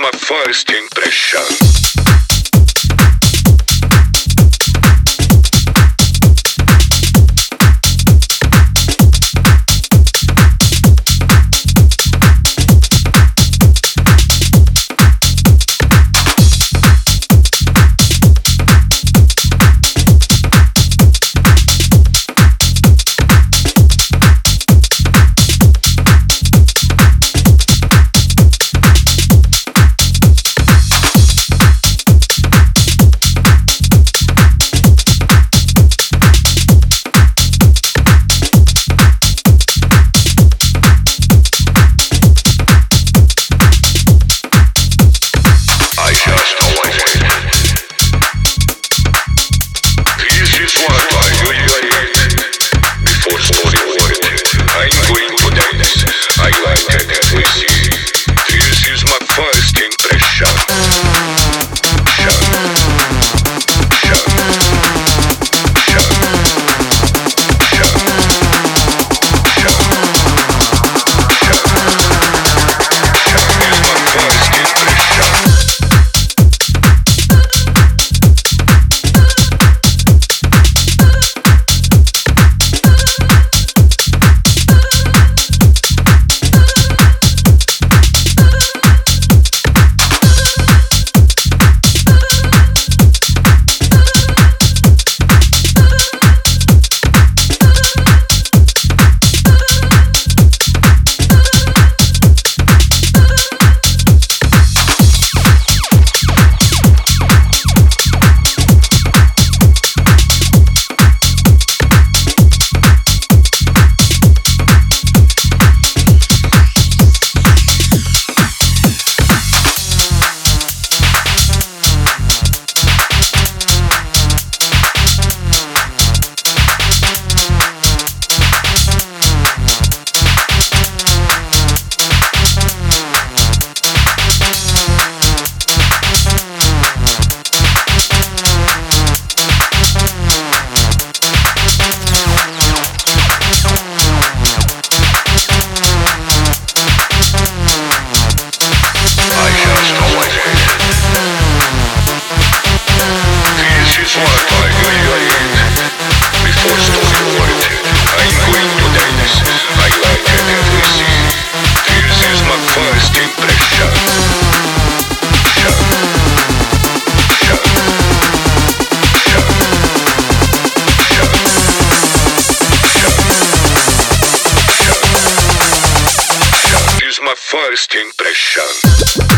my first impression. first impression.